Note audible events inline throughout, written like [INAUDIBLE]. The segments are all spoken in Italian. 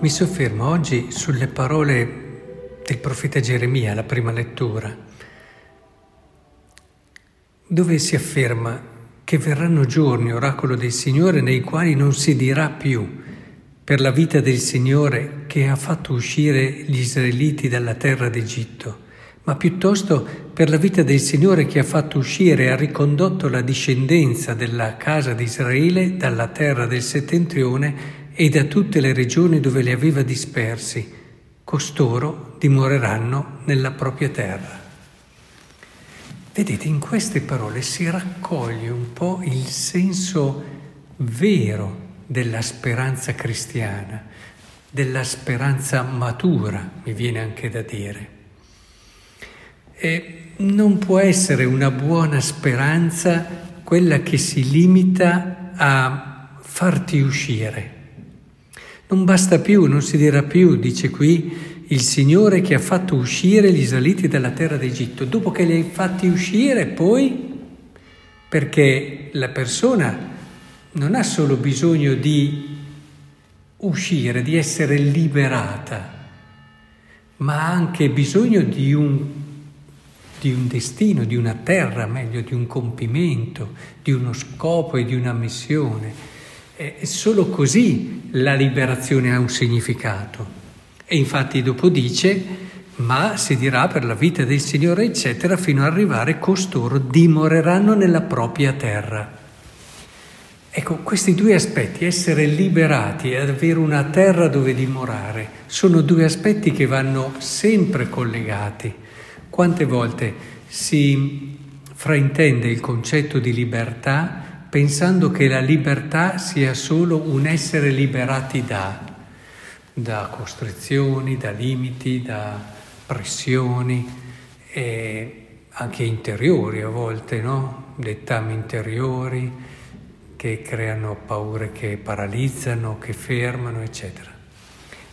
mi soffermo oggi sulle parole del profeta Geremia, la prima lettura, dove si afferma che verranno giorni, oracolo del Signore, nei quali non si dirà più per la vita del Signore che ha fatto uscire gli israeliti dalla terra d'Egitto, ma piuttosto per la vita del Signore che ha fatto uscire e ha ricondotto la discendenza della casa di Israele dalla terra del settentrione e da tutte le regioni dove li aveva dispersi, costoro dimoreranno nella propria terra. Vedete, in queste parole si raccoglie un po' il senso vero della speranza cristiana, della speranza matura, mi viene anche da dire. E non può essere una buona speranza quella che si limita a farti uscire non basta più, non si dirà più, dice qui, il Signore che ha fatto uscire gli israeliti dalla terra d'Egitto. Dopo che li hai fatti uscire, poi, perché la persona non ha solo bisogno di uscire, di essere liberata, ma ha anche bisogno di un, di un destino, di una terra, meglio, di un compimento, di uno scopo e di una missione. E solo così la liberazione ha un significato. E infatti dopo dice, ma si dirà per la vita del Signore, eccetera, fino ad arrivare costoro dimoreranno nella propria terra. Ecco, questi due aspetti, essere liberati e avere una terra dove dimorare, sono due aspetti che vanno sempre collegati. Quante volte si fraintende il concetto di libertà pensando che la libertà sia solo un essere liberati da, da costrizioni, da limiti, da pressioni, anche interiori a volte, no? dettami interiori che creano paure che paralizzano, che fermano, eccetera.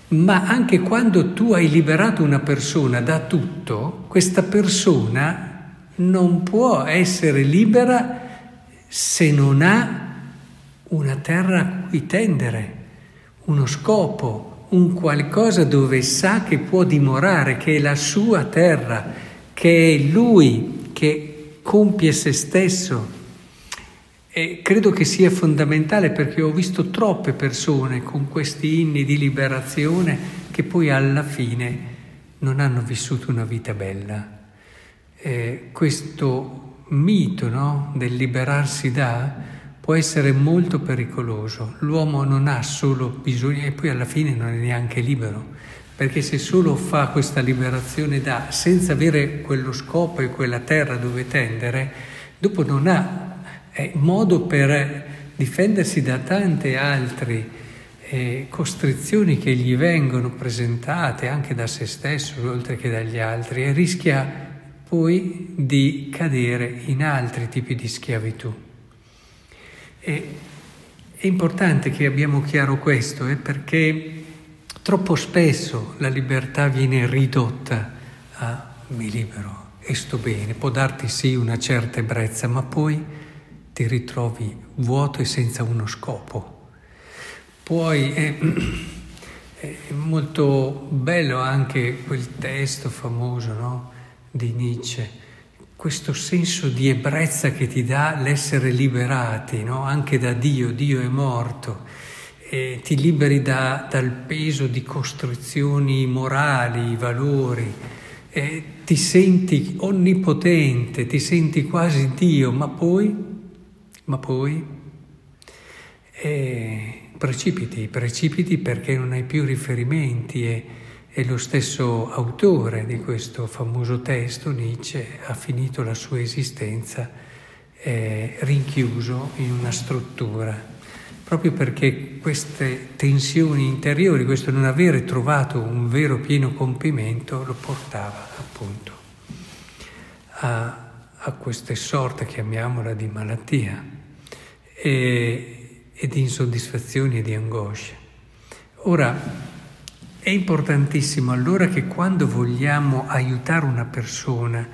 Ma anche quando tu hai liberato una persona da tutto, questa persona non può essere libera se non ha una terra a cui tendere, uno scopo, un qualcosa dove sa che può dimorare, che è la sua terra, che è lui che compie se stesso. E credo che sia fondamentale perché ho visto troppe persone con questi inni di liberazione che poi alla fine non hanno vissuto una vita bella. Eh, questo mito no? del liberarsi da può essere molto pericoloso. L'uomo non ha solo bisogno e poi alla fine non è neanche libero, perché se solo fa questa liberazione da senza avere quello scopo e quella terra dove tendere, dopo non ha eh, modo per difendersi da tante altre eh, costrizioni che gli vengono presentate anche da se stesso, oltre che dagli altri, e rischia poi di cadere in altri tipi di schiavitù. E è importante che abbiamo chiaro questo, eh, perché troppo spesso la libertà viene ridotta a mi libero e sto bene, può darti sì una certa ebbrezza, ma poi ti ritrovi vuoto e senza uno scopo. Poi è, [CLEARS THROAT] è molto bello anche quel testo famoso, no? Di Nietzsche, questo senso di ebbrezza che ti dà l'essere liberati, no? anche da Dio, Dio è morto, e ti liberi da, dal peso di costruzioni morali, valori, e ti senti onnipotente, ti senti quasi Dio, ma poi, ma poi eh, precipiti, precipiti perché non hai più riferimenti e e lo stesso autore di questo famoso testo, Nietzsche, ha finito la sua esistenza eh, rinchiuso in una struttura, proprio perché queste tensioni interiori, questo non avere trovato un vero pieno compimento, lo portava appunto a, a queste sorte, chiamiamola, di malattia e, e di insoddisfazioni e di angosce. Ora, è importantissimo allora che quando vogliamo aiutare una persona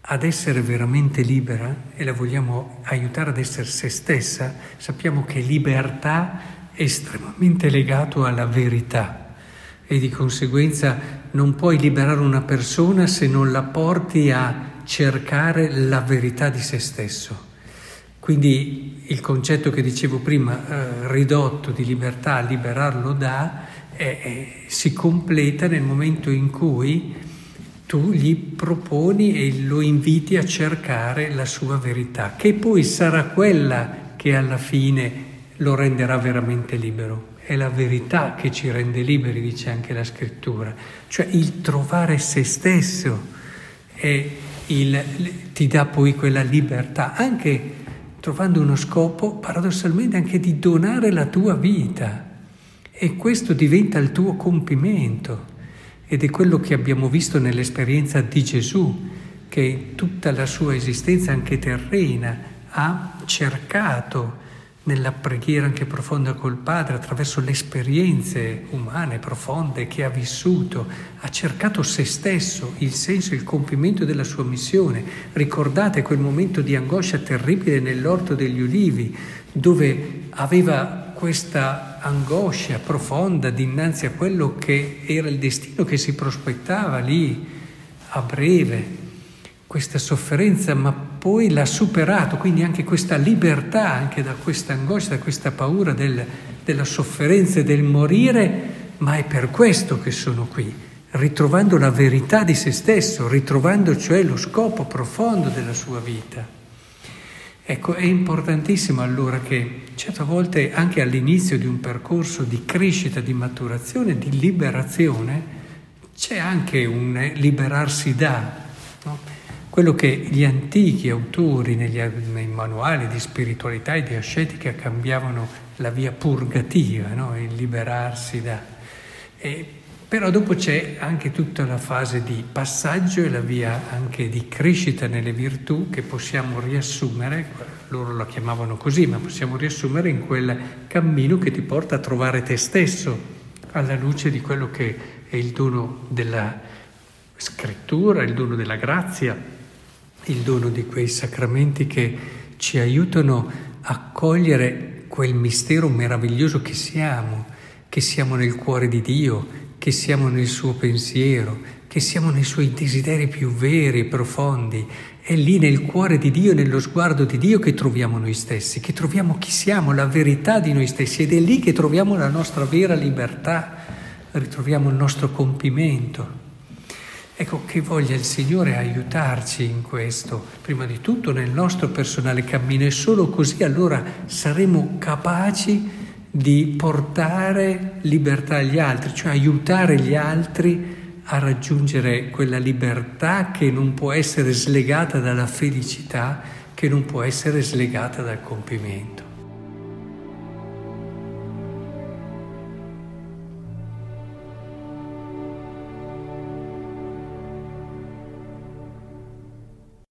ad essere veramente libera e la vogliamo aiutare ad essere se stessa, sappiamo che libertà è estremamente legato alla verità. e di conseguenza non puoi liberare una persona se non la porti a cercare la verità di se stesso. Quindi il concetto che dicevo prima, eh, ridotto di libertà, liberarlo da, eh, eh, si completa nel momento in cui tu gli proponi e lo inviti a cercare la sua verità, che poi sarà quella che alla fine lo renderà veramente libero. È la verità che ci rende liberi, dice anche la scrittura, cioè il trovare se stesso il, ti dà poi quella libertà, anche trovando uno scopo paradossalmente anche di donare la tua vita e questo diventa il tuo compimento ed è quello che abbiamo visto nell'esperienza di Gesù che tutta la sua esistenza anche terrena ha cercato nella preghiera anche profonda col Padre, attraverso le esperienze umane profonde che ha vissuto, ha cercato se stesso, il senso, il compimento della sua missione. Ricordate quel momento di angoscia terribile nell'orto degli ulivi, dove aveva questa angoscia profonda dinanzi a quello che era il destino che si prospettava lì a breve, questa sofferenza, ma poi l'ha superato, quindi anche questa libertà, anche da questa angoscia, da questa paura del, della sofferenza e del morire, ma è per questo che sono qui, ritrovando la verità di se stesso, ritrovando cioè lo scopo profondo della sua vita. Ecco, è importantissimo allora che certe volte anche all'inizio di un percorso di crescita, di maturazione, di liberazione, c'è anche un liberarsi da. No? quello che gli antichi autori negli, nei manuali di spiritualità e di ascetica cambiavano la via purgativa, no? il liberarsi da... E, però dopo c'è anche tutta la fase di passaggio e la via anche di crescita nelle virtù che possiamo riassumere, loro la chiamavano così, ma possiamo riassumere in quel cammino che ti porta a trovare te stesso alla luce di quello che è il dono della scrittura, il dono della grazia, il dono di quei sacramenti che ci aiutano a cogliere quel mistero meraviglioso che siamo, che siamo nel cuore di Dio, che siamo nel suo pensiero, che siamo nei suoi desideri più veri e profondi. È lì nel cuore di Dio, nello sguardo di Dio che troviamo noi stessi, che troviamo chi siamo, la verità di noi stessi ed è lì che troviamo la nostra vera libertà, ritroviamo il nostro compimento. Ecco, che voglia il Signore aiutarci in questo, prima di tutto nel nostro personale cammino e solo così allora saremo capaci di portare libertà agli altri, cioè aiutare gli altri a raggiungere quella libertà che non può essere slegata dalla felicità, che non può essere slegata dal compimento.